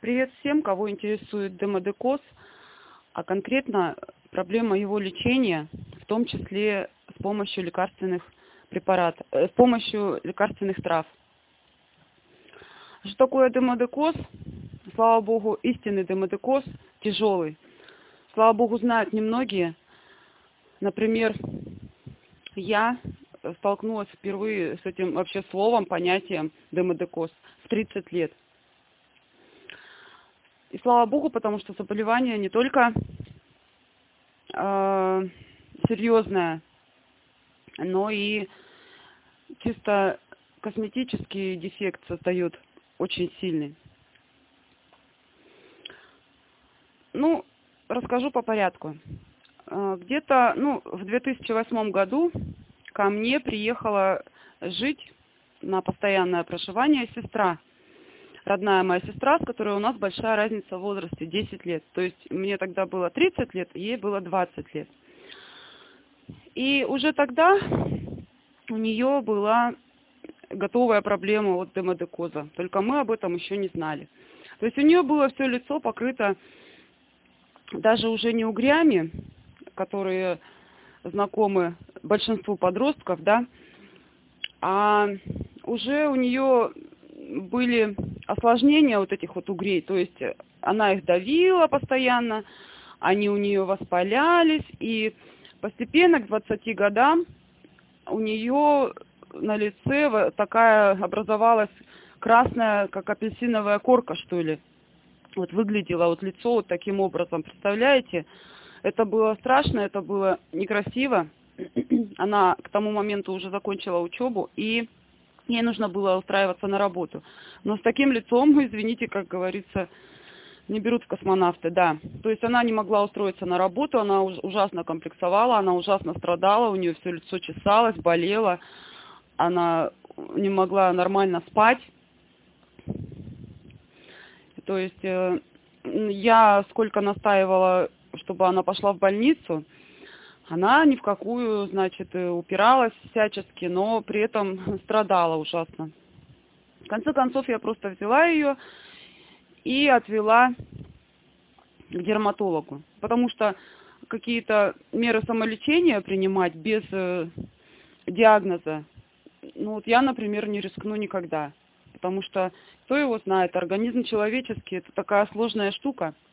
Привет всем, кого интересует демодекоз, а конкретно проблема его лечения, в том числе с помощью лекарственных препаратов, э, с помощью лекарственных трав. Что такое демодекоз? Слава богу, истинный демодекоз тяжелый. Слава богу, знают немногие. Например, я столкнулась впервые с этим вообще словом, понятием демодекоз в 30 лет. И слава богу, потому что заболевание не только э, серьезное, но и чисто косметический дефект создает очень сильный. Ну, расскажу по порядку. Э, где-то, ну, в 2008 году ко мне приехала жить на постоянное проживание сестра родная моя сестра, с которой у нас большая разница в возрасте, 10 лет. То есть мне тогда было 30 лет, ей было 20 лет. И уже тогда у нее была готовая проблема от демодекоза. Только мы об этом еще не знали. То есть у нее было все лицо покрыто даже уже не угрями, которые знакомы большинству подростков, да, а уже у нее были осложнения вот этих вот угрей, то есть она их давила постоянно, они у нее воспалялись, и постепенно к 20 годам у нее на лице такая образовалась красная, как апельсиновая корка, что ли. Вот выглядело вот лицо вот таким образом, представляете? Это было страшно, это было некрасиво. Она к тому моменту уже закончила учебу, и ей нужно было устраиваться на работу. Но с таким лицом, извините, как говорится, не берут в космонавты, да. То есть она не могла устроиться на работу, она ужасно комплексовала, она ужасно страдала, у нее все лицо чесалось, болело, она не могла нормально спать. То есть э, я сколько настаивала, чтобы она пошла в больницу, она ни в какую, значит, э, упиралась всячески, но при этом страдала ужасно. В конце концов, я просто взяла ее и отвела к дерматологу, потому что какие-то меры самолечения принимать без э, диагноза, ну вот я, например, не рискну никогда, потому что кто его знает, организм человеческий, это такая сложная штука –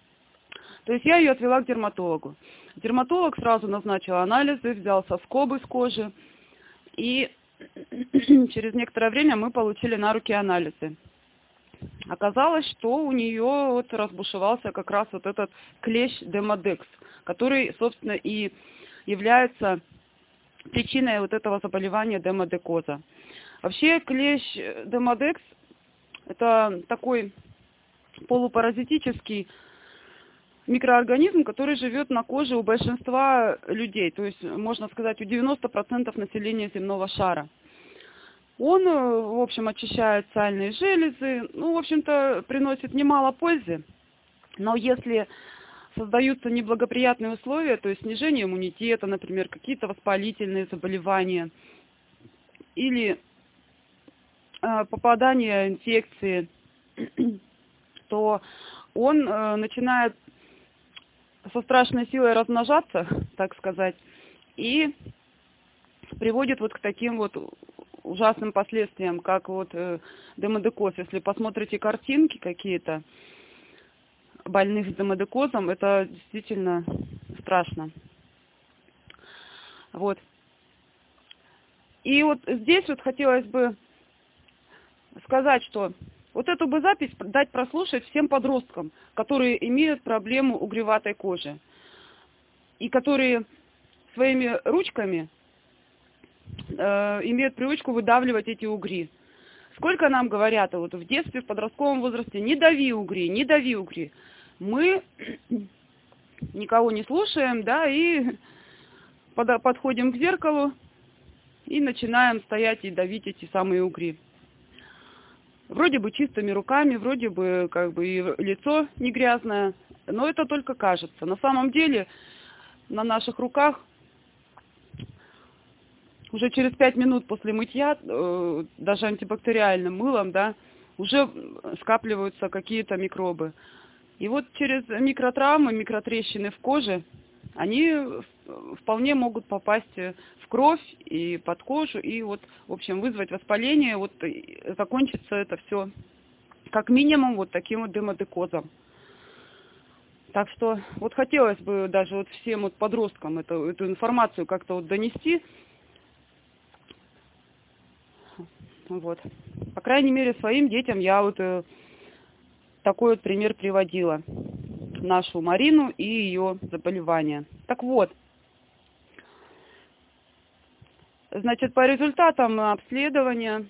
то есть я ее отвела к дерматологу. Дерматолог сразу назначил анализы, взял соскобы с кожи. И через некоторое время мы получили на руки анализы. Оказалось, что у нее вот разбушевался как раз вот этот клещ демодекс, который, собственно, и является причиной вот этого заболевания демодекоза. Вообще клещ демодекс это такой полупаразитический микроорганизм, который живет на коже у большинства людей, то есть, можно сказать, у 90% населения земного шара. Он, э, в общем, очищает сальные железы, ну, в общем-то, приносит немало пользы, но если создаются неблагоприятные условия, то есть снижение иммунитета, например, какие-то воспалительные заболевания или э, попадание инфекции, то он э, начинает со страшной силой размножаться, так сказать, и приводит вот к таким вот ужасным последствиям, как вот э, демодекоз. Если посмотрите картинки какие-то больных с демодекозом, это действительно страшно. Вот. И вот здесь вот хотелось бы сказать, что вот эту бы запись дать прослушать всем подросткам, которые имеют проблему угреватой кожи. И которые своими ручками э, имеют привычку выдавливать эти угри. Сколько нам говорят, вот в детстве, в подростковом возрасте, не дави угри, не дави угри. Мы никого не слушаем, да, и под, подходим к зеркалу и начинаем стоять и давить эти самые угри вроде бы чистыми руками, вроде бы как бы и лицо не грязное, но это только кажется. На самом деле на наших руках уже через пять минут после мытья, э, даже антибактериальным мылом, да, уже скапливаются какие-то микробы. И вот через микротравмы, микротрещины в коже, они вполне могут попасть в кровь и под кожу, и вот, в общем, вызвать воспаление, вот закончится это все как минимум вот таким вот дымодекозом. Так что вот хотелось бы даже вот всем вот подросткам эту, эту информацию как-то вот донести. Вот. По крайней мере, своим детям я вот э, такой вот пример приводила. Нашу Марину и ее заболевание. Так вот, значит, по результатам обследования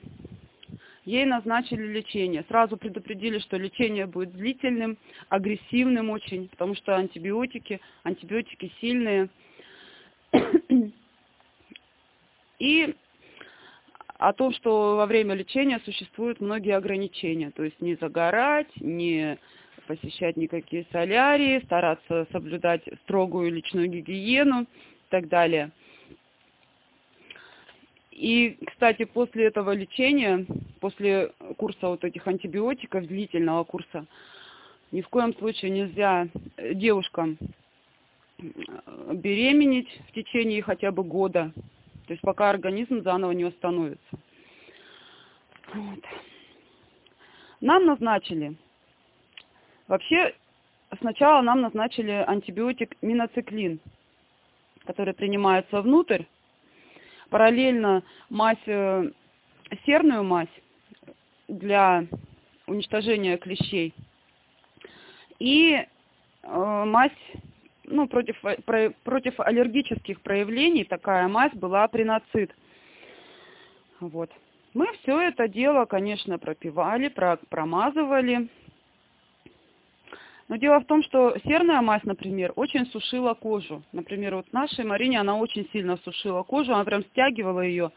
ей назначили лечение. Сразу предупредили, что лечение будет длительным, агрессивным очень, потому что антибиотики, антибиотики сильные. И о том, что во время лечения существуют многие ограничения. То есть не загорать, не посещать никакие солярии, стараться соблюдать строгую личную гигиену и так далее. И, кстати, после этого лечения, после курса вот этих антибиотиков, длительного курса, ни в коем случае нельзя девушкам беременеть в течение хотя бы года, то есть пока организм заново не восстановится. Вот. Нам назначили, вообще сначала нам назначили антибиотик миноциклин, который принимается внутрь, параллельно мазь, э, серную мазь для уничтожения клещей и э, мазь ну, против, про, против аллергических проявлений такая мазь была приноцит. Вот. Мы все это дело, конечно, пропивали, про, промазывали. Но дело в том, что серная мазь, например, очень сушила кожу. Например, вот нашей Марине она очень сильно сушила кожу, она прям стягивала ее.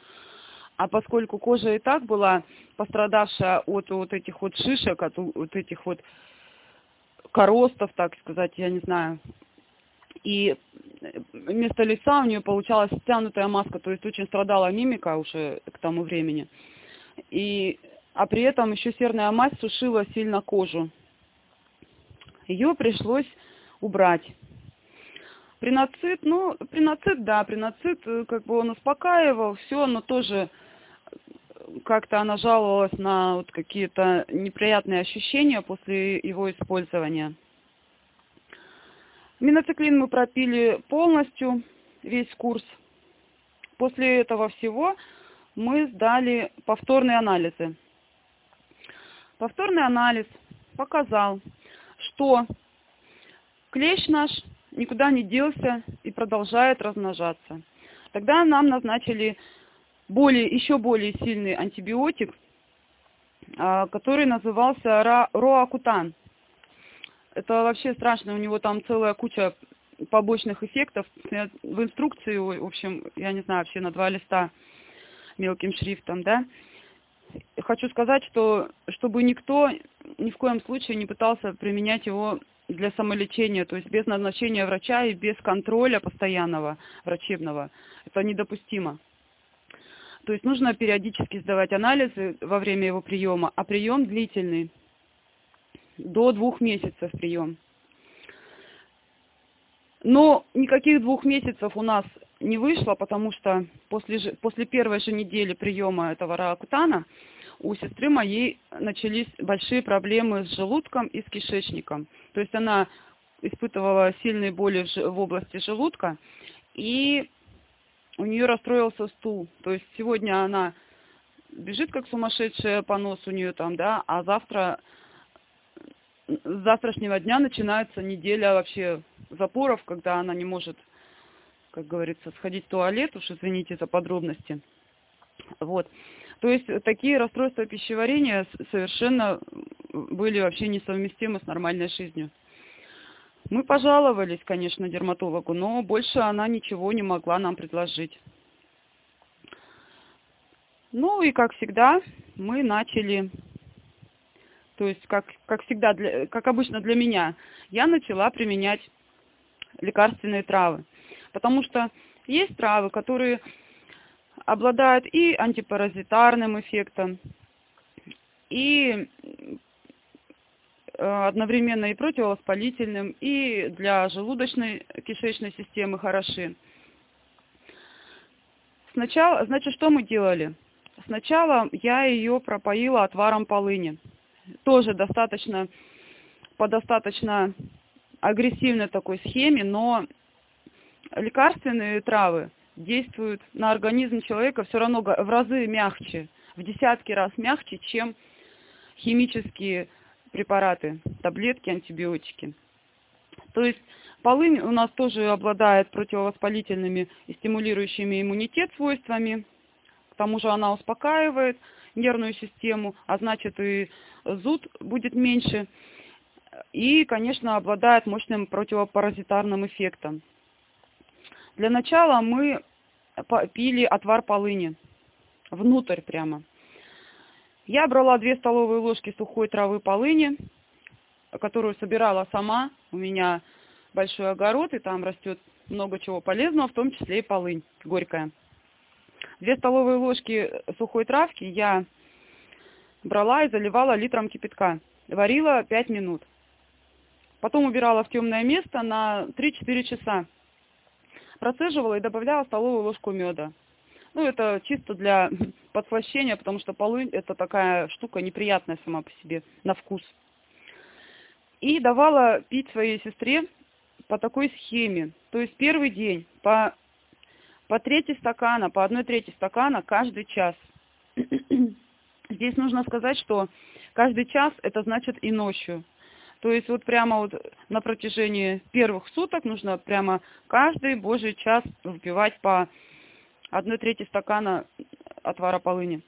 А поскольку кожа и так была пострадавшая от вот этих вот шишек, от вот этих вот коростов, так сказать, я не знаю, и вместо лица у нее получалась стянутая маска, то есть очень страдала мимика уже к тому времени. И, а при этом еще серная мазь сушила сильно кожу ее пришлось убрать. Приноцит, ну, приноцит, да, приноцит, э, как бы он успокаивал, все, но тоже как-то она жаловалась на вот какие-то неприятные ощущения после его использования. Миноциклин мы пропили полностью, весь курс. После этого всего мы сдали повторные анализы. Повторный анализ показал, что клещ наш никуда не делся и продолжает размножаться. Тогда нам назначили более, еще более сильный антибиотик, а, который назывался роакутан. Это вообще страшно, у него там целая куча побочных эффектов. В инструкции, в общем, я не знаю, вообще на два листа мелким шрифтом, да, хочу сказать, что чтобы никто ни в коем случае не пытался применять его для самолечения, то есть без назначения врача и без контроля постоянного врачебного. Это недопустимо. То есть нужно периодически сдавать анализы во время его приема, а прием длительный, до двух месяцев прием. Но никаких двух месяцев у нас не вышло, потому что после, после первой же недели приема этого ракутана у сестры моей начались большие проблемы с желудком и с кишечником. То есть она испытывала сильные боли в области желудка, и у нее расстроился стул. То есть сегодня она бежит как сумасшедшая, понос у нее там, да, а завтра, с завтрашнего дня начинается неделя вообще запоров, когда она не может, как говорится, сходить в туалет, уж извините за подробности. Вот. То есть такие расстройства пищеварения совершенно были вообще несовместимы с нормальной жизнью. Мы пожаловались, конечно, дерматологу, но больше она ничего не могла нам предложить. Ну и как всегда, мы начали, то есть как, как всегда, для, как обычно для меня, я начала применять лекарственные травы. Потому что есть травы, которые обладают и антипаразитарным эффектом, и э, одновременно и противовоспалительным, и для желудочной кишечной системы хороши. Сначала, значит, что мы делали? Сначала я ее пропоила отваром полыни. Тоже достаточно, по достаточно агрессивной такой схеме, но лекарственные травы действуют на организм человека все равно в разы мягче, в десятки раз мягче, чем химические препараты, таблетки, антибиотики. То есть полынь у нас тоже обладает противовоспалительными и стимулирующими иммунитет свойствами. К тому же она успокаивает нервную систему, а значит и зуд будет меньше. И, конечно, обладает мощным противопаразитарным эффектом. Для начала мы пили отвар полыни. Внутрь прямо. Я брала 2 столовые ложки сухой травы полыни, которую собирала сама. У меня большой огород, и там растет много чего полезного, в том числе и полынь горькая. Две столовые ложки сухой травки я брала и заливала литром кипятка. Варила 5 минут. Потом убирала в темное место на 3-4 часа процеживала и добавляла столовую ложку меда. Ну, это чисто для подслащения, потому что полынь это такая штука неприятная сама по себе на вкус. И давала пить своей сестре по такой схеме. То есть первый день по, по трети стакана, по одной трети стакана каждый час. Здесь нужно сказать, что каждый час это значит и ночью. То есть вот прямо вот на протяжении первых суток нужно прямо каждый божий час выпивать по одной трети стакана отвара полыни.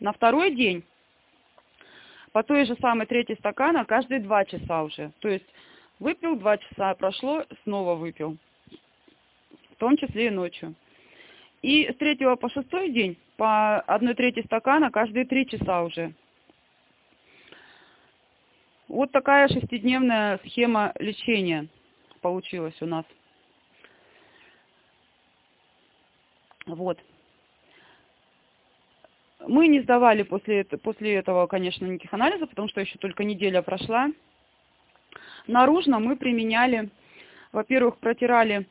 На второй день по той же самой трети стакана каждые два часа уже. То есть выпил два часа, прошло, снова выпил. В том числе и ночью. И с третьего по шестой день по одной трети стакана каждые три часа уже. Вот такая шестидневная схема лечения получилась у нас. Вот. Мы не сдавали после, после этого, конечно, никаких анализов, потому что еще только неделя прошла. Наружно мы применяли, во-первых, протирали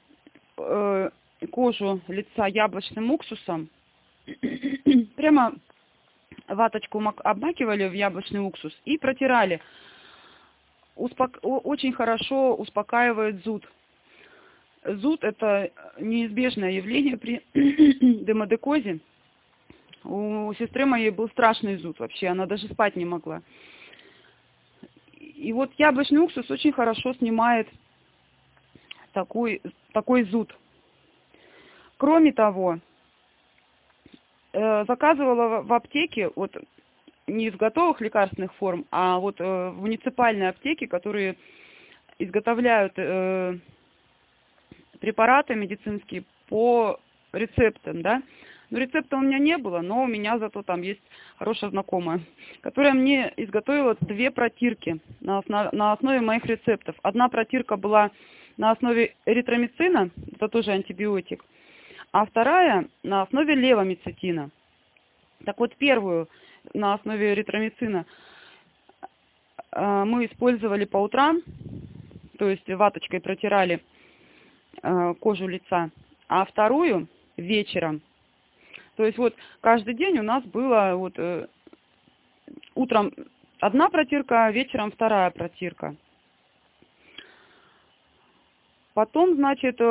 э, кожу лица яблочным уксусом. Прямо ваточку обмакивали в яблочный уксус и протирали успок... очень хорошо успокаивает зуд. Зуд – это неизбежное явление при демодекозе. У сестры моей был страшный зуд вообще, она даже спать не могла. И вот яблочный уксус очень хорошо снимает такой, такой зуд. Кроме того, э, заказывала в аптеке, вот не из готовых лекарственных форм, а вот э, в муниципальной аптеке, которые изготовляют э, препараты медицинские по рецептам, да. Но рецепта у меня не было, но у меня зато там есть хорошая знакомая, которая мне изготовила две протирки на, основ, на основе моих рецептов. Одна протирка была на основе эритромицина, это тоже антибиотик, а вторая на основе левомицетина. Так вот, первую на основе эритромицина э, мы использовали по утрам, то есть ваточкой протирали э, кожу лица, а вторую вечером. То есть вот каждый день у нас было вот э, утром одна протирка, а вечером вторая протирка. Потом, значит,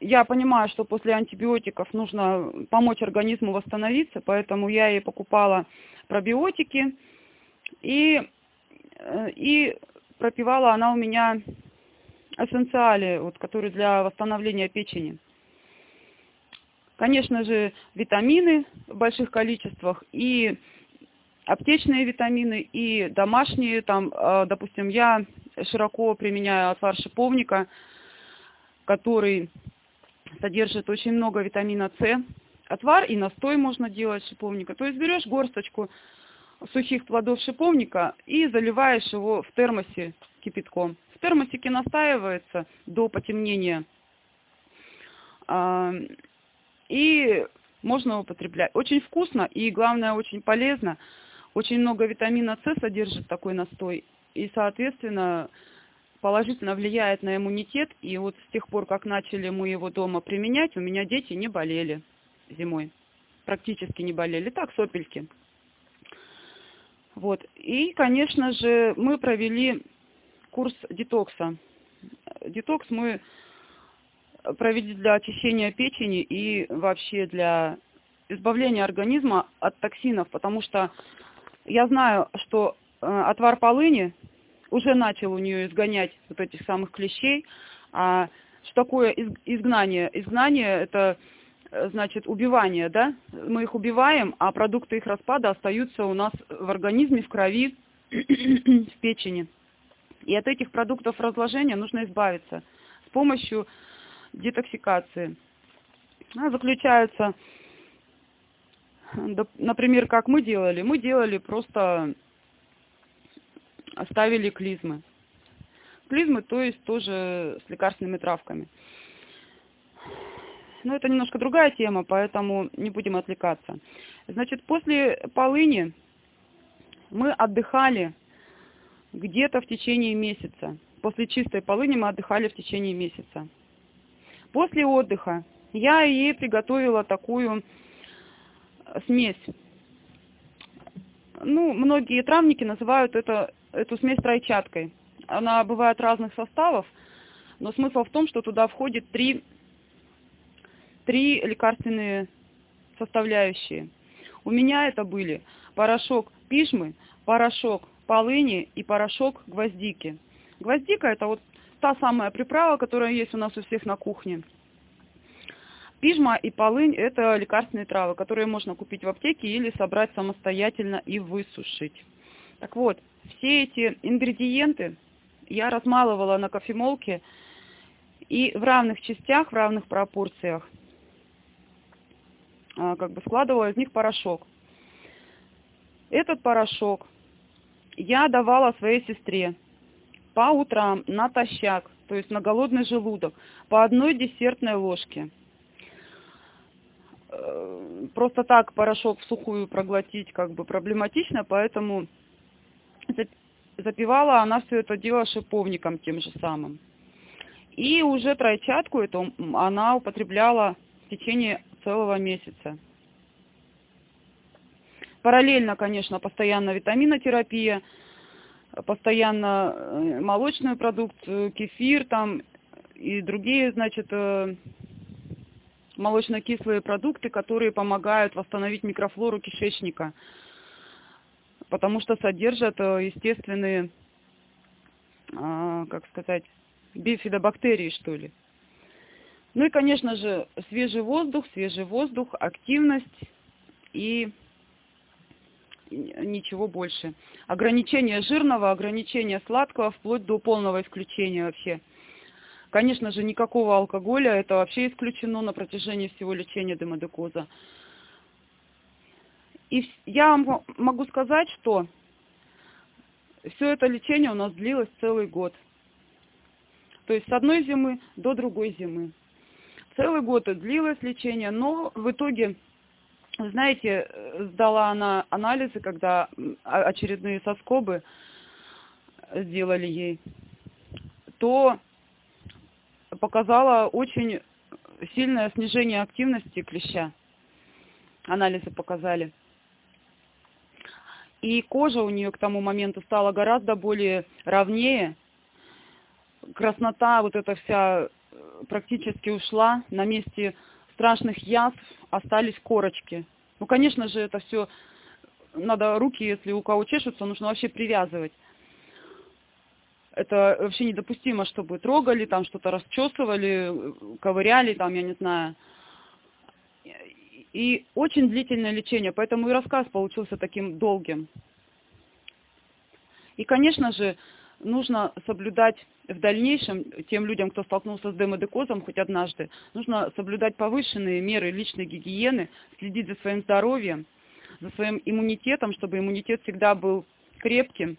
я понимаю, что после антибиотиков нужно помочь организму восстановиться, поэтому я ей покупала пробиотики и, э, и пропивала она у меня эссенциали, вот, которые для восстановления печени. Конечно же, витамины в больших количествах и аптечные витамины, и домашние, там, э, допустим, я широко применяю отвар шиповника, который содержит очень много витамина С. Отвар и настой можно делать шиповника. То есть берешь горсточку сухих плодов шиповника и заливаешь его в термосе кипятком. В термосике настаивается до потемнения. А, и можно употреблять. Очень вкусно и, главное, очень полезно. Очень много витамина С содержит такой настой. И, соответственно, положительно влияет на иммунитет. И вот с тех пор, как начали мы его дома применять, у меня дети не болели зимой. Практически не болели. Так, сопельки. Вот. И, конечно же, мы провели курс детокса. Детокс мы провели для очищения печени и вообще для избавления организма от токсинов, потому что я знаю, что э, отвар полыни уже начал у нее изгонять вот этих самых клещей. А что такое изгнание? Изгнание это э, значит убивание, да? Мы их убиваем, а продукты их распада остаются у нас в организме, в крови, в печени. И от этих продуктов разложения нужно избавиться с помощью детоксикации. Она заключается например, как мы делали, мы делали просто оставили клизмы. Клизмы, то есть тоже с лекарственными травками. Но это немножко другая тема, поэтому не будем отвлекаться. Значит, после полыни мы отдыхали где-то в течение месяца. После чистой полыни мы отдыхали в течение месяца. После отдыха я ей приготовила такую смесь. Ну, многие травники называют это, эту смесь тройчаткой. Она бывает разных составов, но смысл в том, что туда входит три, три лекарственные составляющие. У меня это были порошок пижмы, порошок полыни и порошок гвоздики. Гвоздика это вот та самая приправа, которая есть у нас у всех на кухне. Пижма и полынь – это лекарственные травы, которые можно купить в аптеке или собрать самостоятельно и высушить. Так вот, все эти ингредиенты я размалывала на кофемолке и в равных частях, в равных пропорциях а, как бы складывала из них порошок. Этот порошок я давала своей сестре по утрам натощак, то есть на голодный желудок, по одной десертной ложке – Э, просто так порошок в сухую проглотить как бы проблематично, поэтому запивала она все это дело шиповником тем же самым. И уже тройчатку эту она употребляла в течение целого месяца. Параллельно, конечно, постоянно витаминотерапия, постоянно э, молочную продукцию, кефир там и другие, значит, э, молочно-кислые продукты, которые помогают восстановить микрофлору кишечника, потому что содержат э, естественные, а, как сказать, бифидобактерии, что ли. Ну и, конечно же, свежий воздух, свежий воздух, активность и ничего больше. Ограничение жирного, ограничение сладкого, вплоть до полного исключения вообще – Конечно же, никакого алкоголя, это вообще исключено на протяжении всего лечения демодекоза. И я могу сказать, что все это лечение у нас длилось целый год. То есть с одной зимы до другой зимы. Целый год длилось лечение, но в итоге, знаете, сдала она анализы, когда очередные соскобы сделали ей, то показала очень сильное снижение активности клеща. Анализы показали. И кожа у нее к тому моменту стала гораздо более ровнее. Краснота вот эта вся э, практически ушла. На месте страшных язв остались корочки. Ну, конечно же, это все надо руки, если у кого чешутся, нужно вообще привязывать это вообще недопустимо, чтобы трогали, там что-то расчесывали, ковыряли, там, я не знаю. И очень длительное лечение, поэтому и рассказ получился таким долгим. И, конечно же, нужно соблюдать в дальнейшем тем людям, кто столкнулся с демодекозом хоть однажды, нужно соблюдать повышенные меры личной гигиены, следить за своим здоровьем, за своим иммунитетом, чтобы иммунитет всегда был крепким,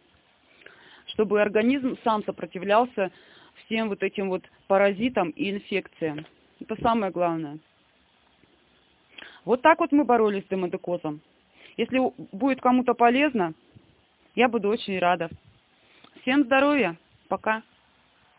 чтобы организм сам сопротивлялся всем вот этим вот паразитам и инфекциям. Это самое главное. Вот так вот мы боролись с демодекозом. Если будет кому-то полезно, я буду очень рада. Всем здоровья. Пока.